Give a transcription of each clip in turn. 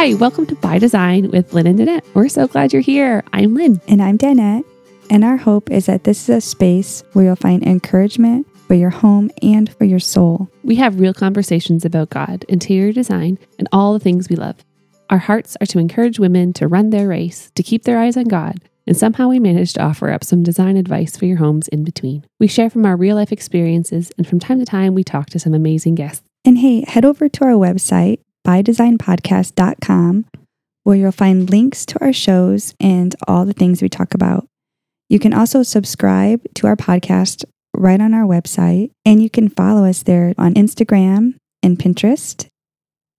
Hi, welcome to By Design with Lynn and Danette. We're so glad you're here. I'm Lynn. And I'm Danette. And our hope is that this is a space where you'll find encouragement for your home and for your soul. We have real conversations about God, interior design, and all the things we love. Our hearts are to encourage women to run their race, to keep their eyes on God, and somehow we manage to offer up some design advice for your homes in between. We share from our real life experiences, and from time to time, we talk to some amazing guests. And hey, head over to our website, bydesignpodcast.com, where you'll find links to our shows and all the things we talk about. You can also subscribe to our podcast right on our website, and you can follow us there on Instagram and Pinterest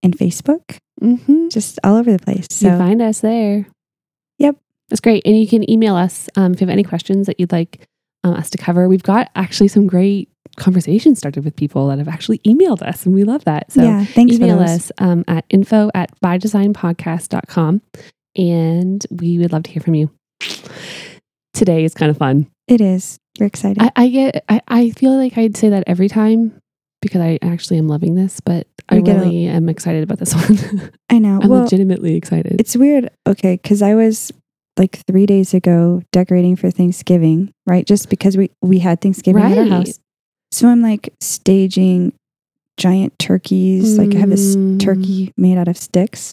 and Facebook, Mm-hmm. just all over the place. So So, find us there. Yep. That's great. And you can email us um, if you have any questions that you'd like um, us to cover. We've got actually some great conversations started with people that have actually emailed us, and we love that. So yeah, thanks email us um, at info at bydesignpodcast.com and we would love to hear from you. Today is kind of fun. It is. We're excited. I, I get, I, I feel like I'd say that every time because I actually am loving this, but I get a- really am excited about this one. I know. I'm well, legitimately excited. It's weird. Okay, because I was like three days ago decorating for Thanksgiving, right? Just because we we had Thanksgiving at our house, so I'm like staging giant turkeys. Like I have this Mm. turkey made out of sticks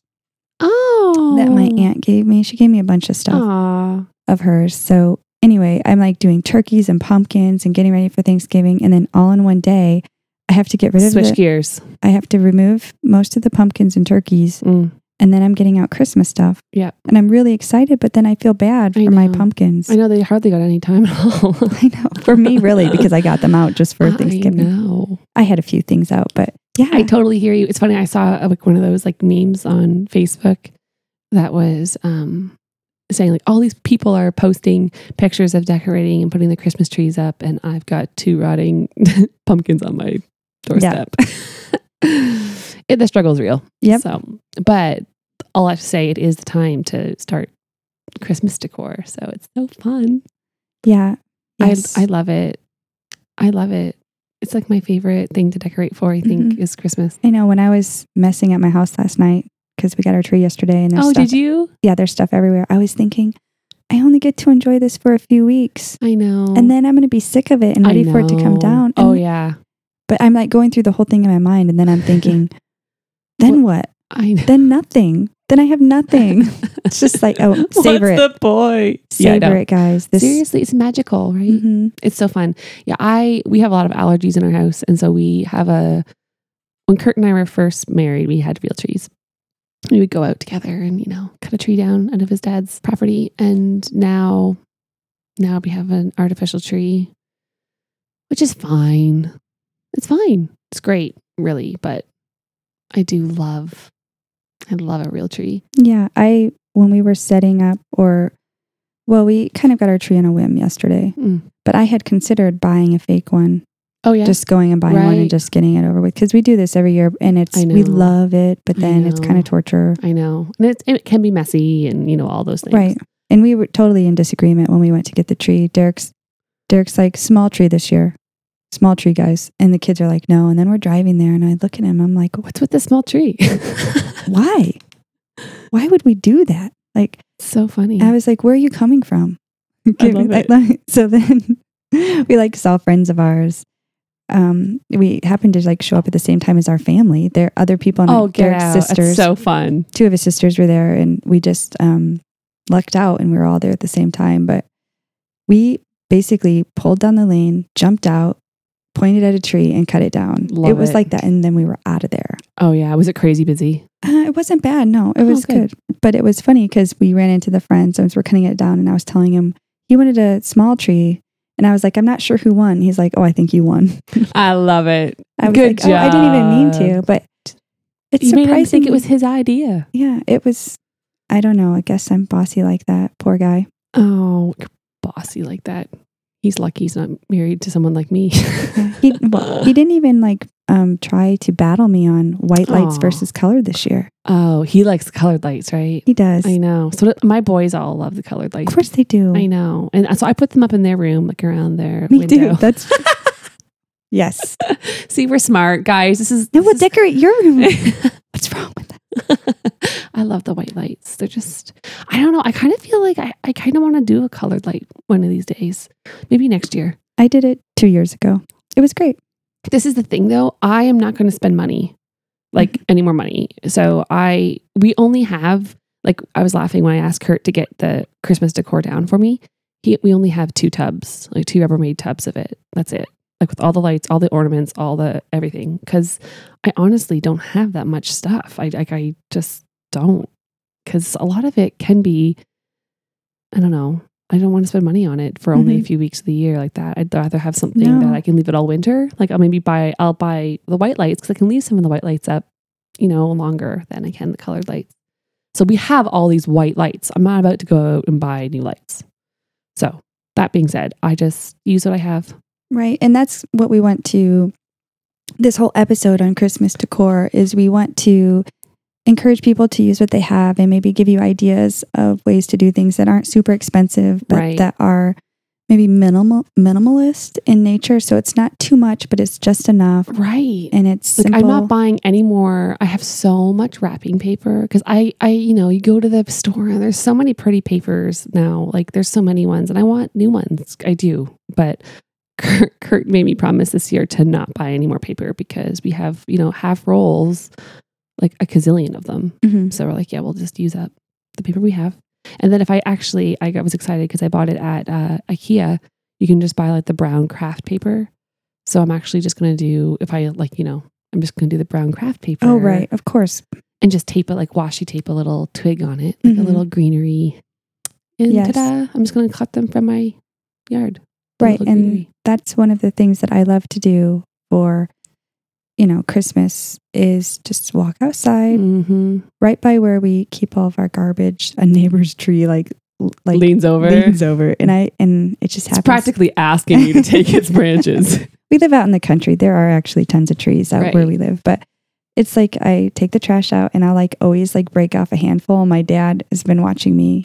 oh. that my aunt gave me. She gave me a bunch of stuff Aw. of hers. So anyway, I'm like doing turkeys and pumpkins and getting ready for Thanksgiving, and then all in one day, I have to get rid of Switch the, gears. I have to remove most of the pumpkins and turkeys, Mm. And then I'm getting out Christmas stuff. Yeah. And I'm really excited, but then I feel bad for my pumpkins. I know they hardly got any time at all. I know. For me, really, because I got them out just for Thanksgiving. I know. I had a few things out, but yeah. I totally hear you. It's funny. I saw uh, like one of those like memes on Facebook that was um saying like all these people are posting pictures of decorating and putting the Christmas trees up, and I've got two rotting pumpkins on my doorstep. It, the struggle's real. Yep. So, but all I have to say, it is the time to start Christmas decor. So it's so fun. yeah. Yes. I I love it. I love it. It's like my favorite thing to decorate for. I think Mhm. is Christmas. I know when I was messing at my house last night because we got our tree yesterday and there's Oh, stuff. did you? Yeah, there's stuff everywhere. I was thinking, I only get to enjoy this for a few weeks. I know. And then I'm going to be sick of it and ready for it to come down. Oh yeah, But I'm like going through the whole thing in my mind. And then I'm thinking, then what? I know. Then nothing. Then I have nothing. it's just like, oh, savor What's it. the point? Savor know. it, guys. This, Seriously, it's magical, right? Mhm. It's so fun. Yeah, I we have a lot of allergies in our house, and so we have a. When Kurt and I were first married, we had real trees. We would go out together and you know cut a tree down out of his dad's property, and now, now we have an artificial tree, which is fine. It's fine. It's great, really, but I do love. I love a real tree. Yeah, I when we were setting up or well, we kind of got our tree on a whim yesterday, Mm. but I had considered buying a fake one, Oh yeah, just going and buying one and just getting it over with because we do this every year and it's we love it, but then it's kind of torture, I know, and it, it can be messy, and you know all those things. right? And we were totally in disagreement when we went to get the tree. Derek's Derek's like small tree this year, small tree guys, and the kids are like no. And then we're driving there, and I look at him, I'm like, What's with the small tree? why? Why would we do that? Like so funny. I was like, where are you coming from? I love it. like- so then we like saw friends of ours. Um, we happened to like show up at the same time as our family. There are other people and oh, Derek's out! sisters. That's so fun. two of his sisters were there and we just um lucked out and we were all there at the same time. But we basically pulled down the lane, jumped out, pointed at a tree and cut it down. Love it was it. like that. And then we were out of there. Oh yeah, was it crazy busy? Uh, it wasn't bad. No, it Oh, was good. good. But it was funny because we ran into the friends and we're cutting it down. And I was telling him he wanted a small tree. And I was like, I'm not sure who won. He's like, Oh, I think you won. I love it. I Good like, Oh, I didn't even mean to. But it's you made surprising. him think it was his idea. Yeah, it was. I don't know. I guess I'm bossy like that. Poor guy. Oh, bossy like that. He's lucky he's not married to someone like me. He well, he didn't even like um try to battle me on white lights Aw. versus color this year. oh, he likes colored lights, right? He does. I know. So my boys all love the colored lights. Of course they do. I know. And so I put them up in their room, like around their Me window. too. That's yes. See, we're smart, guys. This is No, we'll decorate your room. What's wrong with that? I love the white lights. They're just, I don't know. I kind of feel like I, I kind of want to do a colored light one of these days. Maybe next year. I did it two years ago. It was great. This is the thing though. I am not going to spend money, like mm-hmm. any more money. So I, we only have, like, I was laughing when I asked Kurt to get the Christmas decor down for me. He, we only have two tubs, like two Rubbermaid tubs of it. That's it. Like with all the lights, all the ornaments, all the everything. Cause I honestly don't have that much stuff. I like, I just don't. Cause a lot of it can be, I don't know. I don't want to spend money on it for only a Mhm. few weeks of the year like that. I'd rather have something No. that I can leave it all winter. Like I'll maybe buy, I'll buy the white lights because I can leave some of the white lights up, you know, longer than I can the colored lights. So we have all these white lights. I'm not about to go out and buy new lights. So that being said, I just use what I have. Right. And that's what we want to this whole episode on Christmas decor is we want to encourage people to use what they have and maybe give you ideas of ways to do things that aren't super expensive but Right. that are maybe minimal minimalist in nature so it's not too much but it's just enough Right. and it's Like simple. I'm not buying any more. I have so much wrapping paper because I, I, you know, you go to the store and there's so many pretty papers now. Like there's so many ones, and I want new ones. I do, but Kurt, Kurt made me promise this year to not buy any more paper because we have, you know, half rolls, like a gazillion of them. Mhm. So we're like, yeah, we'll just use up the paper we have. And then if I actually, I was excited because I bought it at uh, IKEA. You can just buy like the brown craft paper. So I'm actually just going to do, if I like, you know, I'm just going to do the brown craft paper. Oh right, of course. And just tape it like washi tape a little twig on it, like Mhm. a little greenery. And Yes. ta-da, I'm just going to cut them from my yard. Right. And greenery. that's one of the things that I love to do for you know Christmas is just walk outside Mhm. right by where we keep all of our garbage, a neighbor's tree like like leans over. leans over, and I and it just it's happens. practically asking you to take its branches. we live out in the country. There are actually tons of trees out where we live, but it's like I take the trash out and I like always like break off a handful. My dad has been watching me.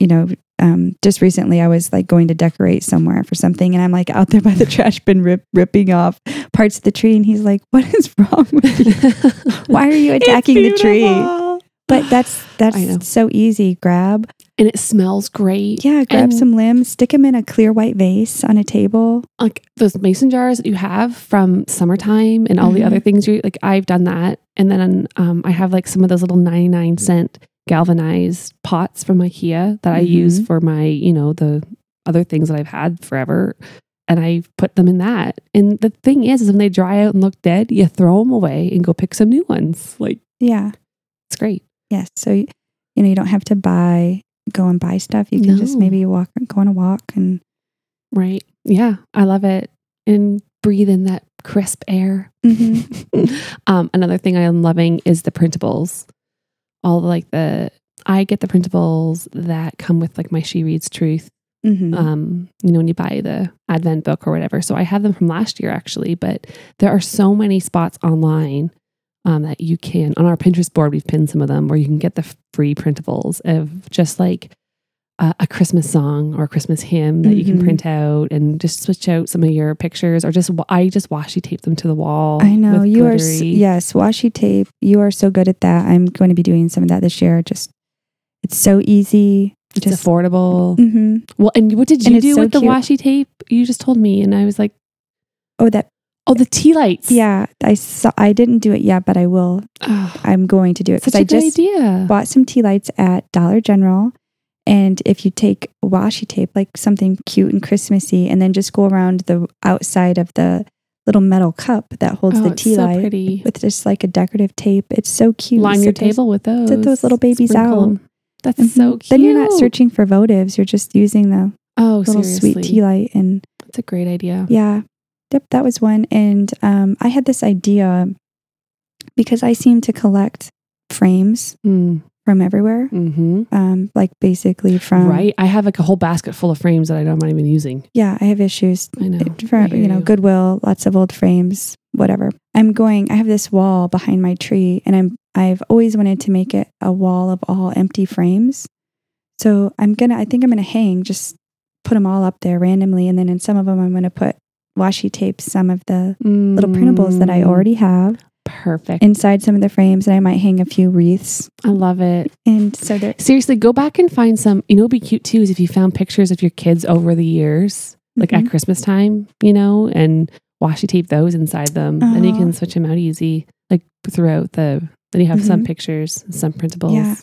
You know, um, just recently I was like going to decorate somewhere for something, and I'm like out there by the trash bin, rip, ripping off parts of the tree, and he's like, "What is wrong with you? Why are you attacking the tree?" But that's that's so easy. Grab, and it smells great. yeah, grab And- some limbs, stick them in a clear white vase on a table. Like those mason jars that you have from summertime and all the Mhm. other things you like. I've done that, and then um, I have like some of those little ninety nine cent galvanized pots from IKEA that I use Mhm. for my you know the other things that I've had forever. And I put them in that. And the thing is, is when they dry out and look dead, you throw them away and go pick some new ones. Like Yeah, it's great. yes. So you know you don't have to buy go and buy stuff. You can just No. maybe walk go on a walk and Right. Yeah. I love it. And breathe in that crisp air. Mhm. um, another thing I'm loving is the printables. All the, like the, I get the printables that come with like my She Reads Truth. Mhm. Um, you know, when you buy the Advent book or whatever. So I have them from last year actually, but there are so many spots online um, that you can, on our Pinterest board, we've pinned some of them where you can get the free printables of just like a, a Christmas song or a Christmas hymn that you can Mhm. print out and just switch out some of your pictures or just, I just washi tape them to the wall. I know with you are. s- glittery. Yes, washi tape. You are so good at that. I'm going to be doing some of that this year. Just it's so easy. It's Just affordable. hmm Well, and what did you do so with the washi tape? You just told me, and I was like, Oh, that "Oh, the tea lights." yeah. I saw. I didn't do it yet, but I will. oh, I'm going to do it because I just idea. bought some tea lights at Dollar General. And if you take washi tape, like something cute and Christmassy, and then just go around the outside of the little metal cup that holds oh, the tea so light pretty. with just like a decorative tape, it's so cute. Line your table with those. sit those little babies Sprinkle out. That's Mhm. so cute. Then you're not searching for votives. You're just using the Oh, little seriously. sweet tea light. And That's a great idea. yeah, yep, that was one. And um, I had this idea because I seem to collect frames Mm. From everywhere. hmm Um, like basically from right. I have like a whole basket full of frames that I don't, I'm not even using. Yeah, I have issues. I know. For, I you know, Goodwill, lots of old frames, whatever. I'm going. I have this wall behind my tree, and I'm. I've always wanted to make it a wall of all empty frames. So I'm gonna. I think I'm gonna hang. Just put them all up there randomly, and then in some of them, I'm gonna put washi tape some of the little printables that I Mm. already have. Perfect. inside some of the frames, and I might hang a few wreaths. I love it. And so there, Seriously, go back and find some. You know, be cute too is if you found pictures of your kids over the years, like Mhm. at Christmas time, you know, and washi tape those inside them. and you Oh. can switch them out easy, like throughout the. Then you have some Mhm. pictures, some printables. Yeah.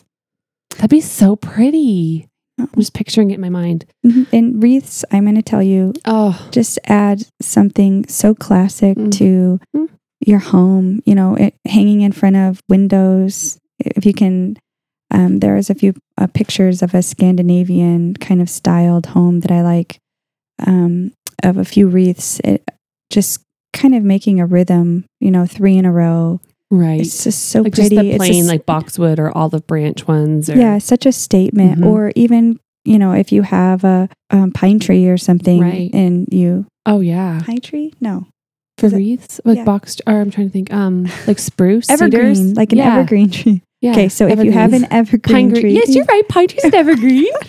That'd be so pretty. Oh. I'm just picturing it in my mind. Mhm. and wreaths, I'm going to tell you, Oh, just add something so classic Mm. to Mm. Your home. You know, it, hanging in front of windows. If you can, um, there's a few uh, pictures of a Scandinavian kind of styled home that I like. Um, of a few wreaths, it just kind of making a rhythm. You know, three in a row. right. It's just so like pretty. just the plain just- like boxwood or olive branch ones. Or, yeah, such a statement. Mhm. Or even you know, if you have a um, pine tree or something, Right. and you Oh yeah. pine tree, no, For wreaths, like yeah. boxed, or I'm trying to think, um, like spruce, evergreen, cedars? like an Yeah, evergreen tree. Yeah. Okay, so if you have an evergreen pine tree, yes, you're right. Pine tree's an evergreen.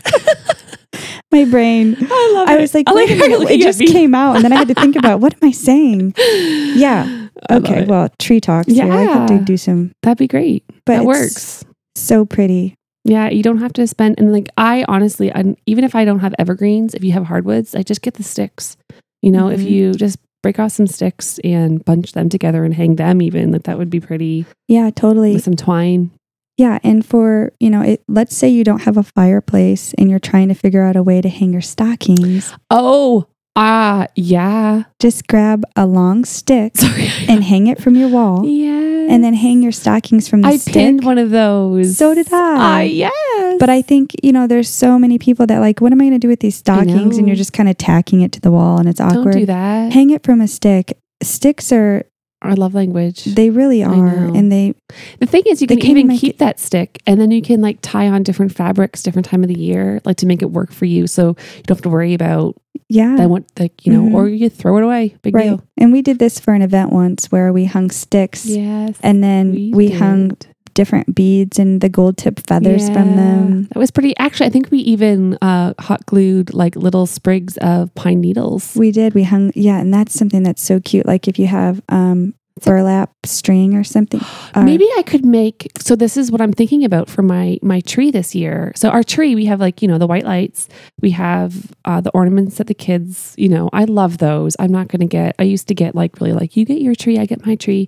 my brain. I love it. I was like, I wait a how you're minute, looking it just me. came out, and then I had to think about what am I saying? Yeah. Okay, well, tree talks. Yeah, I have to do some, that'd be great. but that works. So pretty. Yeah, you don't have to spend. And like, I honestly, I, even if I don't have evergreens, if you have hardwoods, I just get the sticks. You know, if Mhm. you just break off some sticks and bunch them together and hang them, even like that would be pretty Yeah, totally. with some twine. Yeah, and for you know, it, let's say you don't have a fireplace and you're trying to figure out a way to hang your stockings. Oh, ah, yeah. Just grab a long stick Sorry. and hang it from your wall, yeah. and then hang your stockings from the stick. I stick. pinned one of those. So did I. Ah, yes. But I think, you know, there's so many people that like, what am I going to do with these stockings? And you're just kind of tacking it to the wall and it's awkward. don't do that. Hang it from a stick. Sticks are, Our love language. they really are. And they, The thing is, you can even keep it- that stick, and then you can like tie on different fabrics, different time of the year, like to make it work for you. So you don't have to worry about yeah. that. What like you know, Mhm. or you throw it away. Big right. deal. And we did this for an event once where we hung sticks Yes, and then we, hung different beads and the gold tip feathers from them. That was pretty. Actually, I think we even uh, hot glued like little sprigs of pine needles. We did. We hung, yeah. And that's something that's so cute. Like if you have um, burlap string or something. uh, Maybe I could make. So this is what I'm thinking about for my my tree this year. So our tree, we have like you know the white lights. We have uh, the ornaments that the kids. You know, I love those. I'm not going to get. I used to get like really like you get your tree, I get my tree,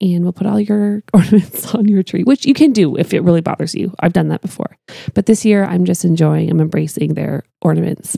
and we'll put all your ornaments on your tree, which you can do if it really bothers you. I've done that before, but this year I'm just enjoying. I'm embracing their ornaments.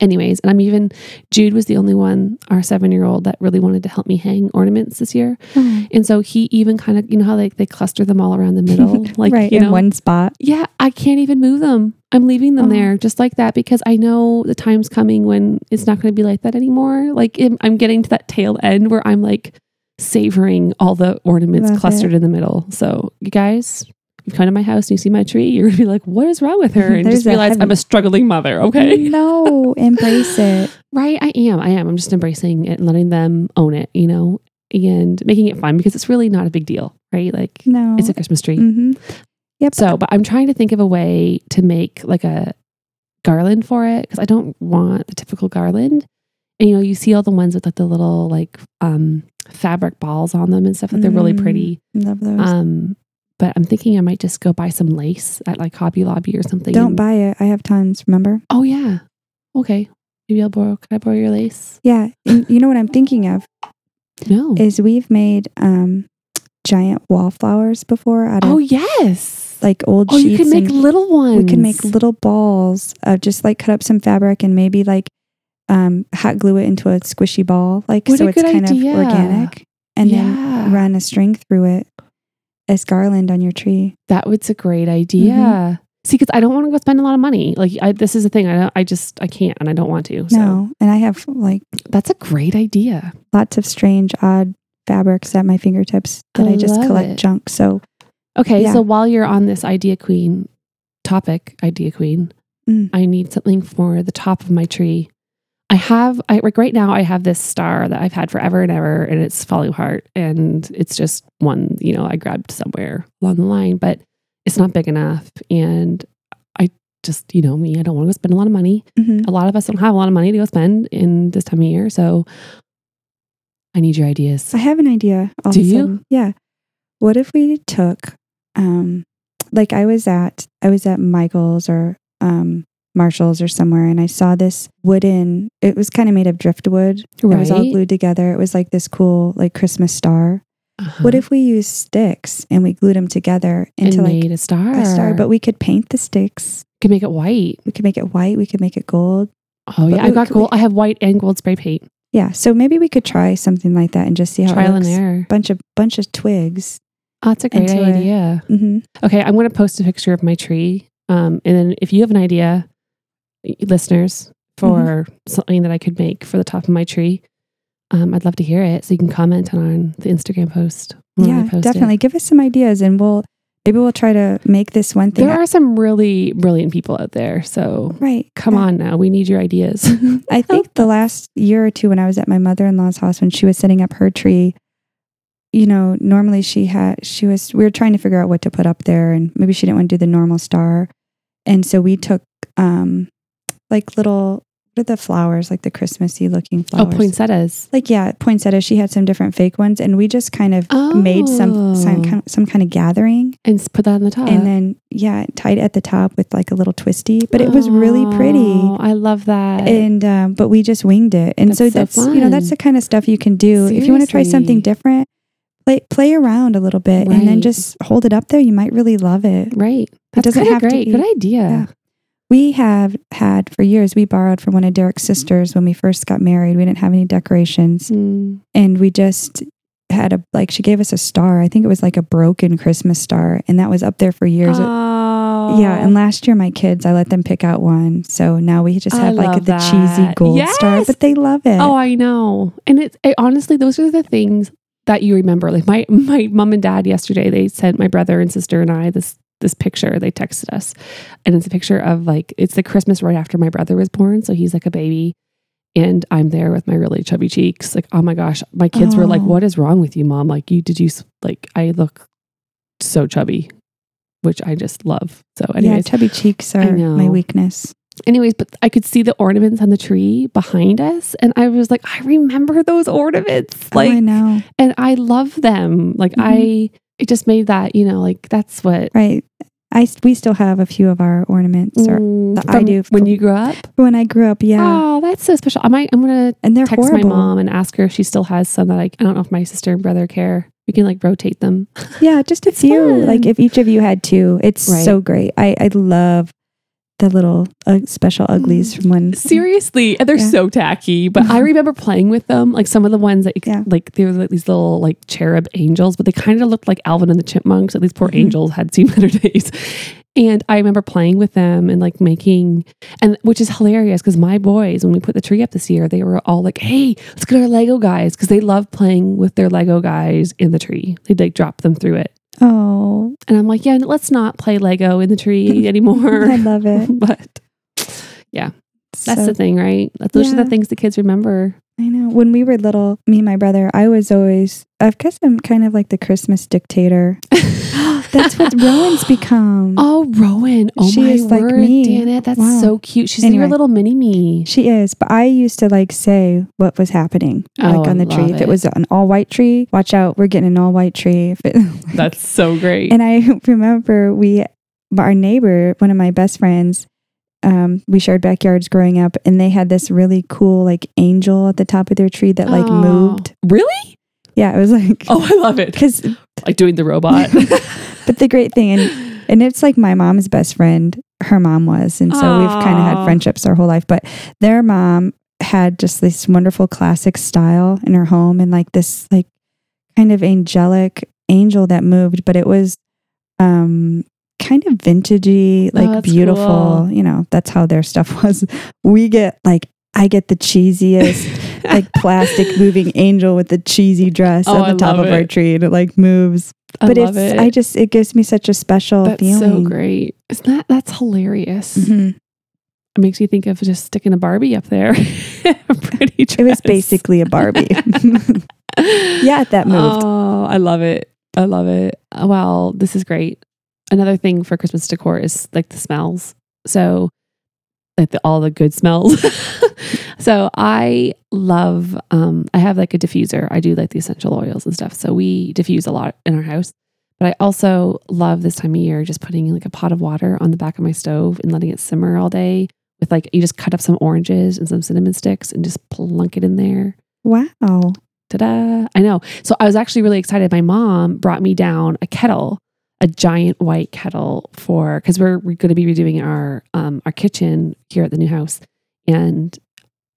Anyways, and I'm even Jude was the only one, our seven year old, that really wanted to help me hang ornaments this year. Oh, And so he even kind of, you know how like they cluster them all around the middle, like right you in know, one spot. yeah, I can't even move them. I'm leaving them Oh. there just like that because I know the time's coming when it's not going to be like that anymore. Like I'm- getting to that tail end where I'm like savoring all the ornaments Love clustered in the middle. So you guys, you come to my house and you see my tree, you're gonna be like, "What is wrong with her?" And just realize heavy- I'm a struggling mother. Okay, No, embrace it. right? I am. I am. I'm just embracing it and letting them own it. You know, and making it fun because it's really not a big deal, right? Like No. it's a Christmas tree. hmm Yep. So, but I'm trying to think of a way to make like a garland for it because I don't want the typical garland. And you know, you see all the ones with like the little like um fabric balls on them and stuff that they're really Mm. pretty. Love those. Um, but I'm thinking I might just go buy some lace at like Hobby Lobby or something. Don't buy it. I have tons. Remember? Oh yeah. Okay. Maybe I'll borrow. Can I borrow your lace? Yeah. You know what I'm thinking of No. is we've made um, giant wallflowers before out of oh yes. like old oh, you can make little ones. we can make little balls. Of just like cut up some fabric and maybe like um, hot glue it into a squishy ball, like What so it's kind idea. of organic, and then run a string through it as garland on your tree. That was a great idea. Mm-hmm. See, because I don't want to go spend a lot of money. Like, I, this is the thing. I don't, I just I can't, and I don't want to. So No, and I have like that's a great idea. lots of strange, odd fabrics at my fingertips that I, I just collect it. junk. So Okay, Yeah. so while you're on this idea queen topic, idea queen, Mm. I need something for the top of my tree. I have, I like right now, I have this star that I've had forever and ever, and it's falling apart, and it's just one, you know, I grabbed somewhere along the line, but it's not big enough, and I just, you know, me, I don't want to spend a lot of money. mhm. a lot of us don't have a lot of money to go spend in this time of year. So I need your ideas. I have an idea. All Do you? Yeah. What if we took, um, like I was at, I was at Michael's or um, Marshall's or somewhere, and I saw this wooden. It was kind of made of driftwood. It was all glued together. It was like this cool, like Christmas star. Uh-huh. What if we used sticks and we glued them together and into like a star? a star? But we could paint the sticks. We could make it white. We could make it white. We could make it gold. Oh yeah, I've got gold. I have white and gold spray paint. Yeah. So maybe we could try something like that and just see how Trial it and looks. error. Bunch of bunch of twigs. Oh, that's a great idea. hmm Okay, I'm going to post a picture of my tree. Um, and then if you have an idea, listeners, for Mm-hmm. something that I could make for the top of my tree, um, I'd love to hear it. So you can comment on the Instagram post. Yeah, post it. definitely. Give us some ideas, and we'll maybe we'll try to make this one thing. There are some really brilliant people out there. So right. come yeah. on now. We need your ideas. I think the last year or two when I was at my mother in law's house when she was setting up her tree, you know, normally she had she was we were trying to figure out what to put up there and maybe she didn't want to do the normal star. And so we took um like little what are the flowers, like the Christmassy looking flowers? oh, flowers. poinsettias. like yeah, poinsettia. She had some different fake ones, and we just kind of made some some Oh. kind, some kind of gathering, And put that on the top. and then yeah, tied at the top with like a little twisty. But it was really pretty Oh, I love that. and um, but we just winged it and so That's so you know that's the kind of stuff you can do if you want to try something different play play around a little bit and then just hold it up there you might really love it right. That's doesn't kinda have to be- Good idea. Yeah. We have had for years we borrowed from one of derek's sisters when we first got married we didn't have any decorations Mm. and we just had a like she gave us a star i think it was like a broken christmas star and that was up there for years Oh. yeah, and last year my kids, I let them pick out one. So now we just I have like the cheesy gold star, but they love it. Oh, I know. And it's it, honestly, those are the things that you remember. Like my my mom and dad yesterday, they sent my brother and sister and I this this picture. They texted us, and it's a picture of like it's the Christmas right after my brother was born. So he's like a baby, and I'm there with my really chubby cheeks. Like, oh my gosh, my kids were like, Oh. "What is wrong with you, mom? Like, you did you like I look so chubby." Which I just love. So, yeah, chubby cheeks are my weakness. anyways, but I could see the ornaments on the tree behind us. And I was like, I remember those ornaments. Like, oh, I know. and I love them. Like, Mhm. I, it just made that, you know, like that's what Right. I we still have a few of our ornaments or mm, that I do when you grew up. when I grew up. Yeah, Oh, that's so special. I might, I'm going to and they're text horrible. my mom and ask her if she still has some that I, I don't know if my sister and brother care. We can like rotate them. Yeah, just a few. fun. Like if each of you had two, it's Right. so great. I I love the little uh, special uglies from when Seriously, and they're Yeah. so tacky. But I remember playing with them. Like some of the ones that, Yeah. like they were like these little like cherub angels, but they kind of looked like Alvin and the Chipmunks. At these poor Mhm. angels had seen better days. And I remember playing with them and like making, and which is hilarious because my boys, when we put the tree up this year, they were all like, "Hey, let's get our Lego guys," because they love playing with their Lego guys in the tree. They'd like drop them through it, Oh, and I'm like, "Yeah, let's not play Lego in the tree anymore. I love it. but yeah, that's So- the thing, right? Those are the things the kids remember. I know. When we were little, me and my brother, I was always, I guess I'm kind of like the Christmas dictator. That's what Rowan's become. Oh, Rowan. Oh, She my is like word, me. Janet. That's Wow. so cute. She's Anyway. your little mini me. She is, but I used to like say what was happening, Oh, like on the tree. love If it it. was an all white tree, watch out, we're getting an all white tree. If it, That's so great. and I remember we, our neighbor, one of my best friends, um, we shared backyards growing up, and they had this really cool like angel at the top of their tree that like Oh. moved. Really? Yeah, it was like Oh, I love it. because Like doing the robot. But the great thing, and and it's like my mom's best friend, her mom was, and so we've kind of had friendships our whole life. But their mom had just this wonderful classic style in her home, and like this like kind of angelic angel that moved, but it was um kind of vintagey, like Oh, beautiful. cool. You know, that's how their stuff was. We get like I get the cheesiest like plastic moving angel with the cheesy dress Oh, on the I top of our tree and it like moves I but love it's it. I just it gives me such a special That's feeling. so great. Isn't that that's hilarious? Mhm. It makes you think of just sticking a Barbie up there. Pretty dress. It was basically a Barbie. yeah, that moved. Oh, I love it. I love it. Well, this is great. Another thing for Christmas decor is like the smells. So, like the, all the good smells. so I love. Um, I have like a diffuser. I do like the essential oils and stuff. So we diffuse a lot in our house. But I also love this time of year just putting like a pot of water on the back of my stove and letting it simmer all day with like you just cut up some oranges and some cinnamon sticks and just plunk it in there. Wow. Ta-da. I know. So I was actually really excited. My mom brought me down a kettle, a giant white kettle for because we're, we're going to be redoing our um our kitchen here at the new house. And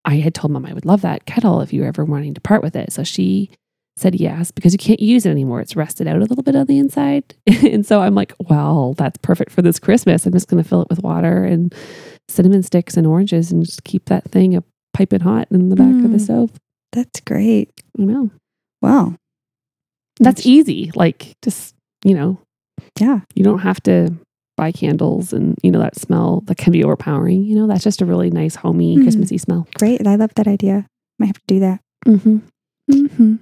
I had told mom I would love that kettle if you were ever wanting to part with it. So she said yes because you can't use it anymore. It's rusted out a little bit on the inside. and so I'm like, well, that's perfect for this Christmas. I'm just going to fill it with water and cinnamon sticks and oranges and just keep that thing a piping hot in the back of the Mm. stove. That's great. You know, Wow. that's easy. Like just, you know, Yeah. you don't have to buy candles and, you know, that smell that can be overpowering. You know, that's just a really nice, homey, Mm. Christmassy smell. Great. I love that idea. Might have to do that. Mm-hmm. Mm-hmm.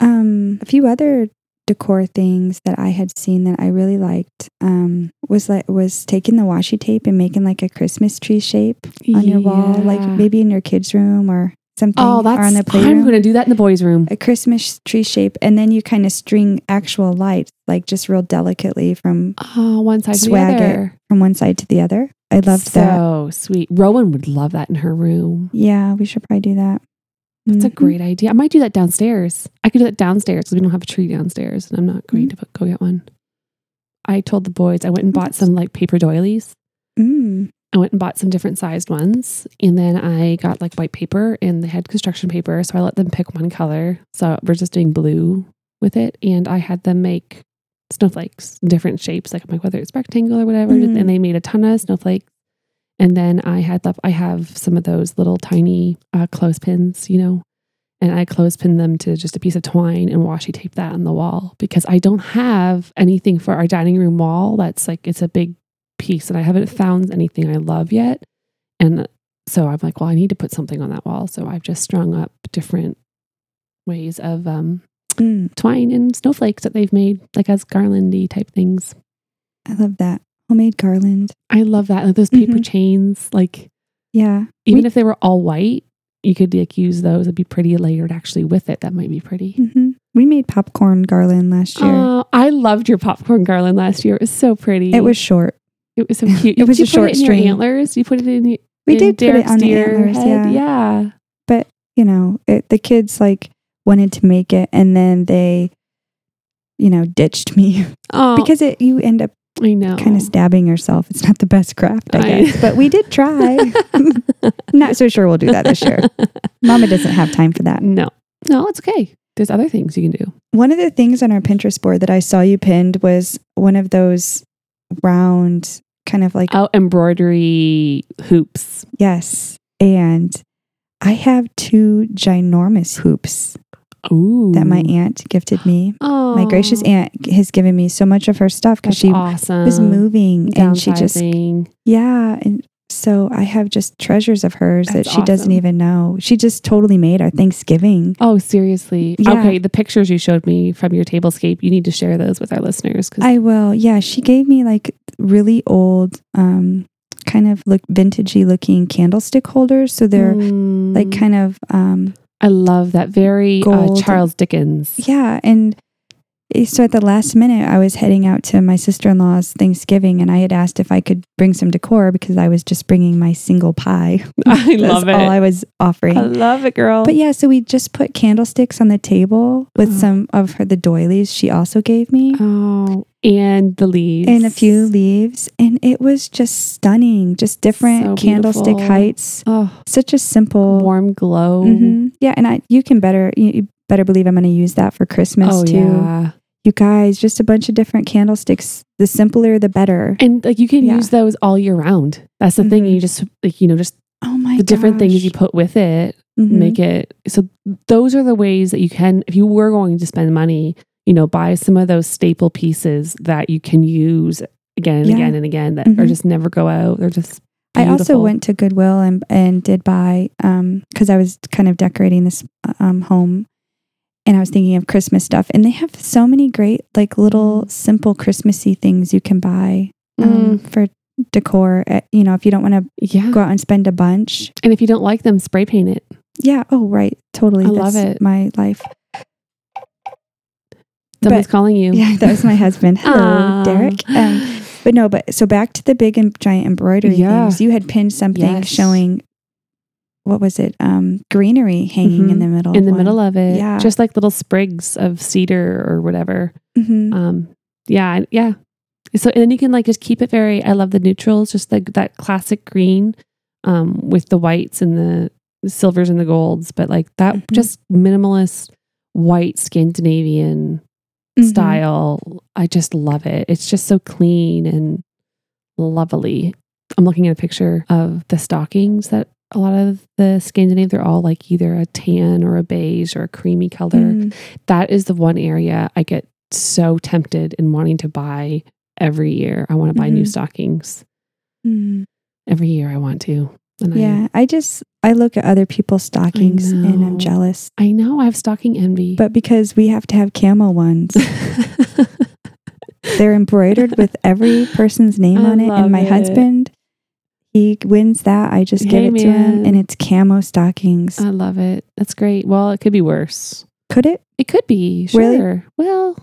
Um, a few other decor things that I had seen that I really liked um, was like was taking the washi tape and making like a Christmas tree shape on your wall, like maybe in your kids' room or something. Oh, that's, on the I'm going to do that in the boys' room. a Christmas tree shape, and then you kind of string actual lights, like just real delicately from Oh, one side to the other. from one side to the other. I loved that. So sweet. Rowan would love that in her room. Yeah, we should probably do that. That's a Mhm. great idea. I might do that downstairs. I could do that downstairs because we don't have a tree downstairs, and I'm not going Mm. to go get one. I told the boys I went and bought some like paper doilies. Mm. I went and bought some different sized ones, and then I got like white paper, and they had construction paper, so I let them pick one color. So we're just doing blue with it, and I had them make snowflakes, different shapes, like I'm like whether it's rectangle or whatever, Mhm. and they made a ton of snowflakes. And then I had the, I have some of those little tiny uh, clothespins, you know, and I clothespin them to just a piece of twine and washi tape that on the wall because I don't have anything for our dining room wall that's like it's a big piece and I haven't found anything I love yet. And so I'm like, well, I need to put something on that wall. So I've just strung up different ways of um, Mm. twine and snowflakes that they've made, like as garlandy type things. I love that homemade garland. I love that. Like those paper Mhm. chains, like Yeah, even We- if they were all white, you could like use those. It'd be pretty layered actually with it. That might be pretty. hmm we made popcorn garland last year. Oh, I loved your popcorn garland last year. It was so pretty. it was short. It was so cute. it was Did you a short put it in string. Your antlers. You put it in. the- We in did put it Derek's on the antlers. head. Yeah. Yeah. you know, it, the kids like wanted to make it and then they, you know, ditched me Oh, because it you end up I know. kind of stabbing yourself. It's not the best craft, I I- guess, but we did try. not so sure we'll do that this year. Mama doesn't have time for that. no, no, it's okay. There's other things you can do. One of the things on our Pinterest board that I saw you pinned was one of those round kind of like Oh, embroidery hoops. yes, and I have two ginormous hoops Ooh, that my aunt gifted me. oh, My gracious aunt has given me so much of her stuff because she awesome. was moving and she just yeah and so i have just treasures of hers that That's she doesn't even know she just totally made our thanksgiving Oh, seriously? Yeah. Okay, the pictures you showed me from your tablescape, you need to share those with our listeners because i will yeah she gave me like really old um kind of look vintagey looking candlestick holders so they're like kind of um I love that very uh. Charles Dickens. yeah and so at the last minute i was heading out to my sister-in-law's thanksgiving and i had asked if i could bring some decor because i was just bringing my single pie I love it. all i was offering I love it, girl. But yeah, so we just put candlesticks on the table with Oh. some of her the doilies she also gave me oh, and the leaves and a few leaves and it was just stunning, just different So candlestick heights. Oh, Such a simple warm glow. Mhm. Yeah, and I you can better you, you better believe I'm going to use that for Christmas Oh too. yeah, You guys, just a bunch of different candlesticks. The simpler the better. and like you can Yeah. use those all year round. That's the thing. Mhm. You just like you know just Oh my the different things you put with it Mhm. make it so those are the ways that you can if you were going to spend money you know buy some of those staple pieces that you can use again and Yeah. again and again that are Mhm. just never go out they're just I also went to Goodwill and and did buy um because I was kind of decorating this um home and I was thinking of Christmas stuff and they have so many great like little simple Christmassy things you can buy um, Mm. for decor. At, you know, if you don't want to Yeah. go out and spend a bunch. And if you don't like them, spray paint it. Yeah. Oh, right. Totally. I love it. My life. Someone's But- calling you. Yeah, that was my husband. Hello. Derek. Um, but no, but so back to the big and giant embroidery Yeah. things. You had pinned something Yes. showing what was it? Um, greenery hanging in Mhm. the middle. in the middle of it. Yeah. Just like little sprigs of cedar or whatever. hmm Um, yeah, yeah. So and then you can like just keep it very. I love the neutrals, just like that classic green, um, with the whites and the, the silvers and the golds, but like that Mhm. just minimalist white Scandinavian Mm-hmm. style. I just love it. It's just so clean and lovely. I'm looking at a picture of the stockings that a lot of the Scandinavian, they're all like either a tan or a beige or a creamy color. Mhm. That is the one area I get so tempted in wanting to buy every year. I want to buy new Mhm. stockings Mhm. every year. I want to. And Yeah, I just I look at other people's stockings and I'm jealous. I, I know I have stocking envy. But because we have to have camo ones, they're embroidered with every person's name I on it. And my it. husband, he wins that. I just give Hey, it to him, and it's camo stockings. I love it. That's great. Well, it could be worse. Could it? It could be. Really? Sure. Well,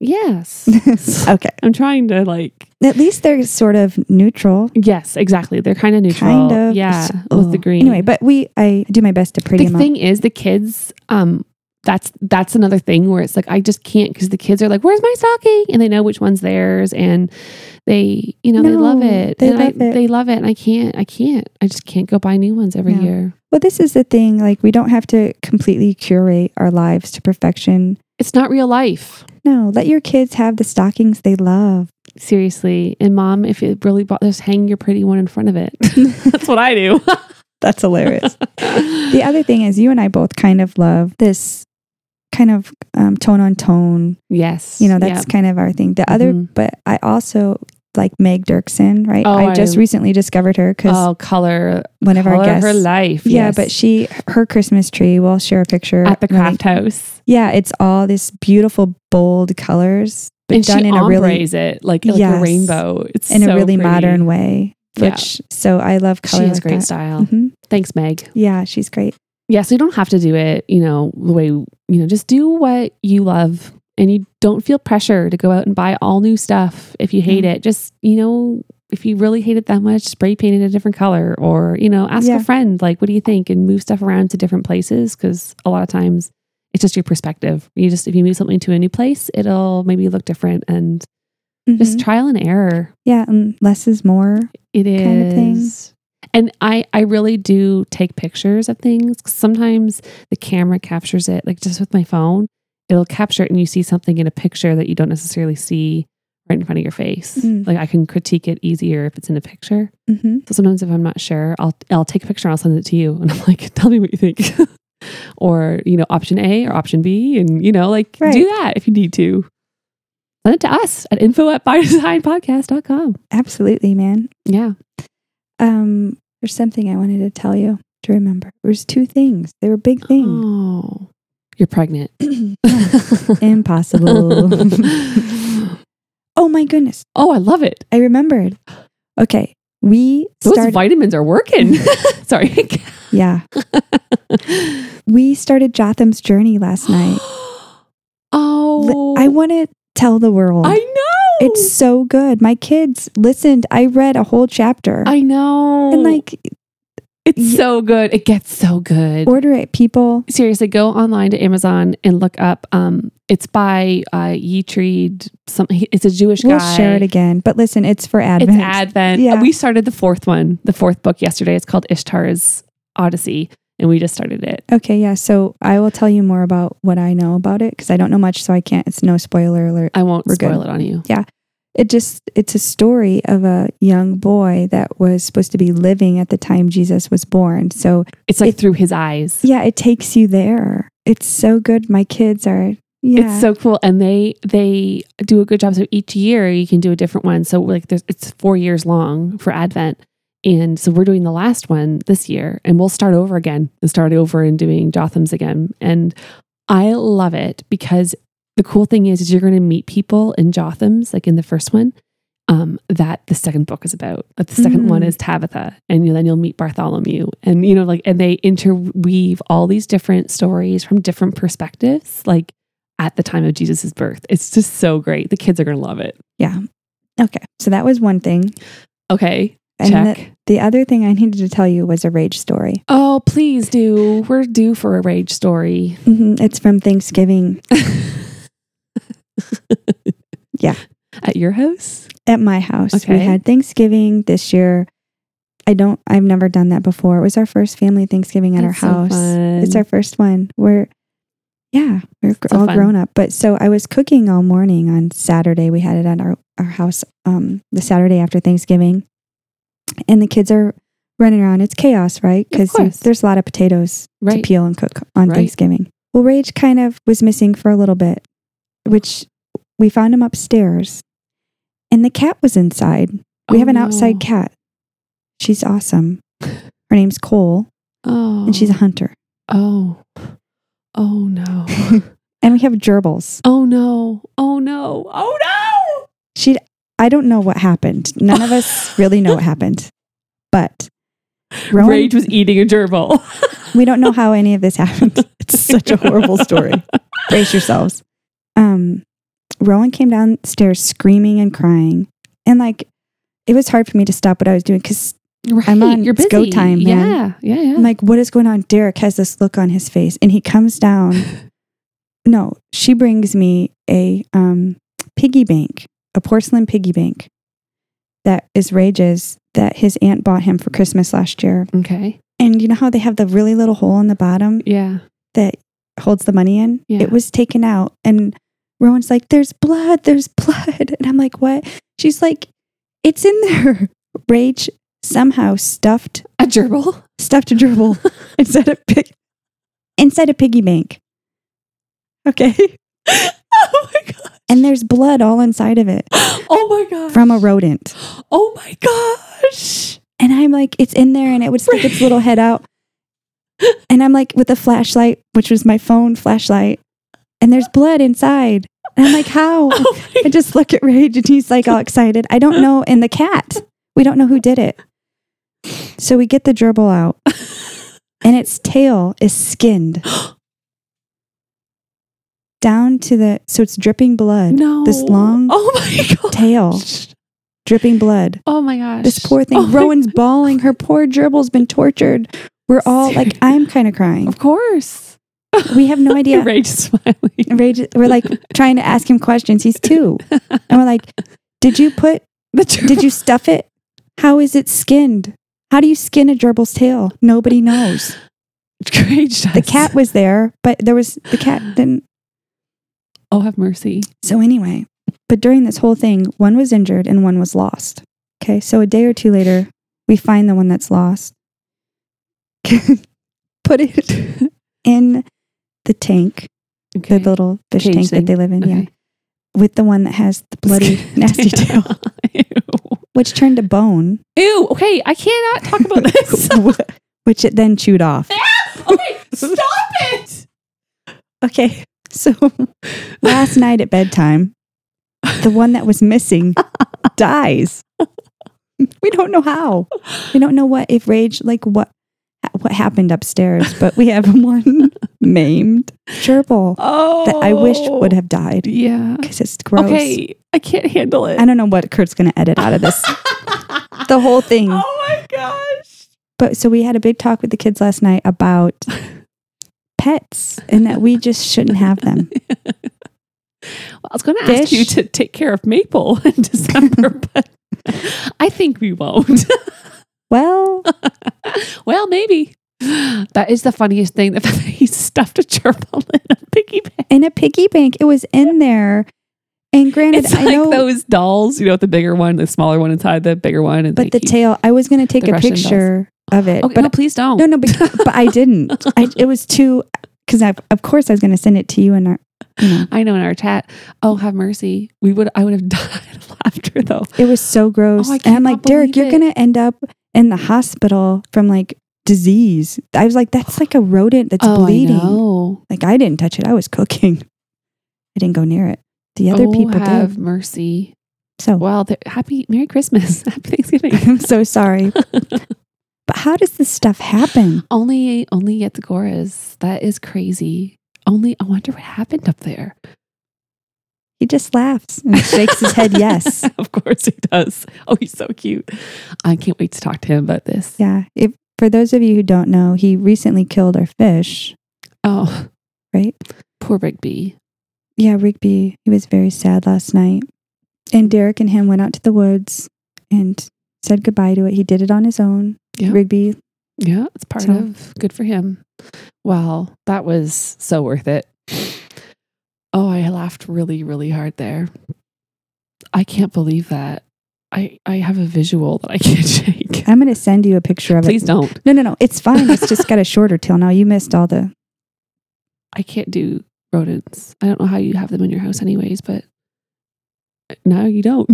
yes. okay. I'm trying to like. At least they're sort of neutral. Yes, exactly. They're kind of neutral. Kind of. Yeah, Oh. with the green. Anyway, but we I do my best to pretty the them up. thing is, the kids. Um, that's that's another thing where it's like I just can't because the kids are like, "Where's my stocking?" and they know which one's theirs, and they, you know, they love it. they and love I, it. They love it, and I can't. I can't. I just can't go buy new ones every No. year. Well, this is the thing. Like, we don't have to completely curate our lives to perfection. It's not real life. No, let your kids have the stockings they love. Seriously. And mom, if it really bought, just hang your pretty one in front of it. That's what I do. That's hilarious. the other thing is, you and I both kind of love this kind of um, tone on tone. yes. You know, that's kind of our thing. The other, Mhm. but I also like Meg Dirksen, right? Oh, I just I- recently discovered her because oh, color, one of our guests. her life. Yeah, yes. but she, her Christmas tree, we'll share a picture at the craft house. Yeah, it's all this beautiful, bold colors, but and done in a really it like, like Yes. a rainbow. It's in a really pretty. modern way. Yeah. Which so I love color. She has like great that. style. Mhm. Thanks, Meg. Yeah, she's great. Yeah, so you don't have to do it, you know, the way, you know, just do what you love and you don't feel pressure to go out and buy all new stuff if you hate No. it. Just, you know, if you really hate it that much, spray paint it a different color or, you know, ask Yeah. a friend, like, what do you think? And move stuff around to different places because a lot of times it's just your perspective. You just, if you move something to a new place, it'll maybe look different and just Mhm. trial and error. yeah, and less is more. It is. kind of. And I, I really do take pictures of things. Sometimes the camera captures it, like just with my phone, it'll capture it and you see something in a picture that you don't necessarily see right in front of your face. Mm. Like I can critique it easier if it's in a picture. hmm So sometimes if I'm not sure, I'll I'll take a picture, and I'll send it to you, and I'm like, tell me what you think. or, you know, option A or option B. And, you know, like Right. do that if you need to. Send it to us at info at bydesignpodcast.com. Absolutely, man. Yeah. Um, there's something I wanted to tell you to remember. There's two things. They were big things. Oh, you're pregnant. Impossible. oh my goodness. oh, I love it. I remembered. Okay. We Those started vitamins are working. Sorry. Yeah. We started Jotham's journey last night. oh, I want to tell the world. I know. It's so good. My kids listened. I read a whole chapter. I know. and like it's y- so good. It gets so good. order it, people. Seriously, go online to Amazon and look up. Um, it's by uh, Ytreeide. Some. It's a Jewish We'll guy. share it again. But listen, it's for Advent. It's Advent. Advent. Yeah. We started the fourth one, the fourth book yesterday. It's called Ishtar's Odyssey, and we just started it. Okay, yeah. So I will tell you more about what I know about it because I don't know much, so I can't. It's no spoiler alert. I won't We're good. spoil it on you. Yeah, it just it's a story of a young boy that was supposed to be living at the time Jesus was born. So It's like It- through his eyes. yeah, it takes you there. It's so good. My kids are yeah. It's so cool, and they they do a good job. So each year you can do a different one. So like there's it's four years long for Advent, and so we're doing the last one this year, and we'll start over again and start over and doing Jotham's again. And I love it because the cool thing is, is you're going to meet people in Jotham's like in the first one. um, that the second book is about. That the second one Mm. is Tabitha, and you then you'll meet Bartholomew, and you know, like, and they interweave all these different stories from different perspectives, like at the time of Jesus's birth. It's just so great. The kids are gonna love it. Yeah. Okay. So that was one thing. Okay, And check. the, the other thing I needed to tell you was a rage story. oh, please do. We're due for a rage story. Mhm. It's from Thanksgiving Yeah. At your house? at my house. We had Thanksgiving this year. I don't, I've never done that before. It was our first family Thanksgiving at That's our house. It's our first one. We're, yeah, we're So all fun. grown up. But so I was cooking all morning on Saturday. We had it at our, our house um, the Saturday after Thanksgiving. And the kids are running around. It's chaos, right? Because there's a lot of potatoes to peel and cook on Right. Thanksgiving. Well, Rage kind of was missing for a little bit, which we found him upstairs. And the cat was inside. We Oh, have an oh, no. outside cat. She's awesome. Her name's Cole, Oh, and she's a oh. hunter. oh, oh no, And we have gerbils. oh no, oh no, oh no. She, I don't know what happened. None of us really know what happened. But Rowan, Rage was eating a gerbil. we don't know how any of this happened. It's such a horrible story. Brace yourselves. Um, Rowan came downstairs screaming and crying, and like it was hard for me to stop what I was doing because Right, I'm on- You're busy. go time, man. Yeah, yeah, yeah. I'm like, what is going on? Derek has this look on his face, and he comes down. No, she brings me a um, piggy bank, a porcelain piggy bank that is Rage's that his aunt bought him for Christmas last year. okay. And you know how they have the really little hole in the bottom Yeah. that holds the money in? Yeah. It was taken out, and Rowan's like, "There's blood, there's blood," and I'm like, "What?" She's like, "It's in there." Rage somehow stuffed A gerbil. stuffed a gerbil inside a pig inside a piggy bank. Okay. oh my god. And there's blood all inside of it Oh my god. from a rodent. Oh my gosh. And I'm like, it's in there and it would stick its little head out. And I'm like with a flashlight, which was my phone flashlight, and there's blood inside. And I'm like, how? Oh I just look at Rage and he's like all excited. I don't know. And the cat, we don't know who did it. So we get the gerbil out and its tail is skinned down to the, so it's dripping blood. no. This long Oh my god. tail, dripping blood. Oh my gosh. This poor thing. Oh Rowan's bawling. Her poor gerbil's been tortured. We're all like, I'm kind of crying. Of course. We have no idea. Rage smiling. Rage, we're like trying to ask him questions. He's two. And we're like, did you put The. Did you stuff it? How is it skinned? How do you skin a gerbil's tail? Nobody knows. Rage does. The cat was there, but there was the cat didn't. Oh, have mercy. So anyway, but during this whole thing, one was injured and one was lost. Okay, so a day or two later, we find the one that's lost. Put it in the tank, Okay. the little fish Cage tank thing. that they live in. Yeah, with the one that has the bloody, nasty tail, which turned to bone, Ew. Okay, I cannot talk about this. which it then chewed off. okay, stop it. Okay. So last night at bedtime, the one that was missing dies. We don't know how. We don't know what if rage like what what happened upstairs, but we have one maimed gerbil Oh, that I wish would have died oh. Yeah. because it's gross. Okay, I can't handle it. I don't know what Kurt's going to edit out of this. the whole thing. Oh my gosh. But so we had a big talk with the kids last night about pets and that we just shouldn't have them. Well, I was going to ask you to take care of Maple in December, but I think we won't. Well, well, maybe. That is the funniest thing that he stuffed a gerbil in a piggy bank. in a piggy bank. It was in there. And granted, It's I like know, those dolls, you know, the bigger one, the smaller one inside the bigger one. But the tail, I was going to take a Russian picture of it. Okay, but no, please don't. no, no, but, but I didn't. I, it was too, because of course I was going to send it to you and our, you know, I know in our chat. Oh, have mercy. We would. I would have died of laughter though. it was so gross. Oh, and I'm like, Derek, you're it." going to end up in the hospital from like disease. I was like, that's like a rodent that's oh, bleeding. I. Like I didn't touch it. I was cooking. I didn't go near it. The other oh, people have did. mercy. So Well, happy Merry Christmas. Happy Thanksgiving. I'm so sorry. But how does this stuff happen? only only at the Goras. That is crazy. Only I wonder what happened up there. He just laughs and shakes his head yes. of course he does. Oh, he's so cute. I can't wait to talk to him about this. Yeah. If for those of you who don't know, he recently killed our fish, Oh, right? poor Rigby. Yeah, Rigby, he was very sad last night. And Derek and him went out to the woods and said goodbye to it. He did it on his own. Yeah. Rigby, Yeah, it's part So- of good for him. Wow, that was so worth it. Oh, I laughed really, really hard there. I can't believe that. I I have a visual that I can't shake. I'm going to send you a picture of Please it. Please don't. No, no, no. It's fine. It's just got a shorter tail now. You missed all the. I can't do rodents. I don't know how you have them in your house, anyways. But now you don't.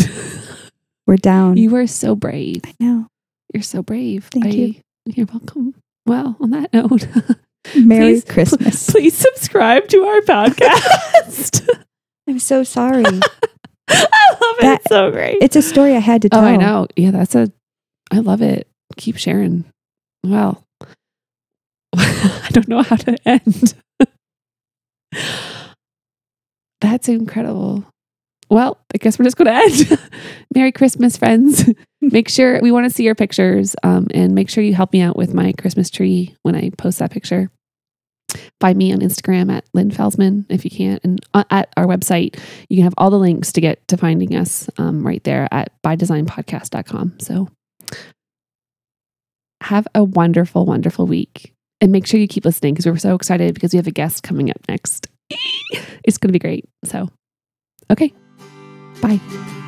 We're down. you are so brave. I know. You're so brave. Thank I, you. You're welcome. Well, on that note, Merry Please- Christmas. please subscribe to our podcast. I'm so sorry. I love it. That- it's so great. It's a story I had to tell. oh. I know. Yeah, that's a. I love it. Keep sharing. Well, I don't know how to end. that's incredible. Well, I guess we're just going to end. Merry Christmas, friends. make sure we want to see your pictures um, and make sure you help me out with my Christmas tree when I post that picture. Find me on Instagram at Lynn Felsman if you can't, and uh, at our website you can have all the links to get to finding us um, right there at bydesignpodcast.com. So have a wonderful, wonderful week. And make sure you keep listening because we're so excited because we have a guest coming up next. it's going to be great. So, okay. Bye.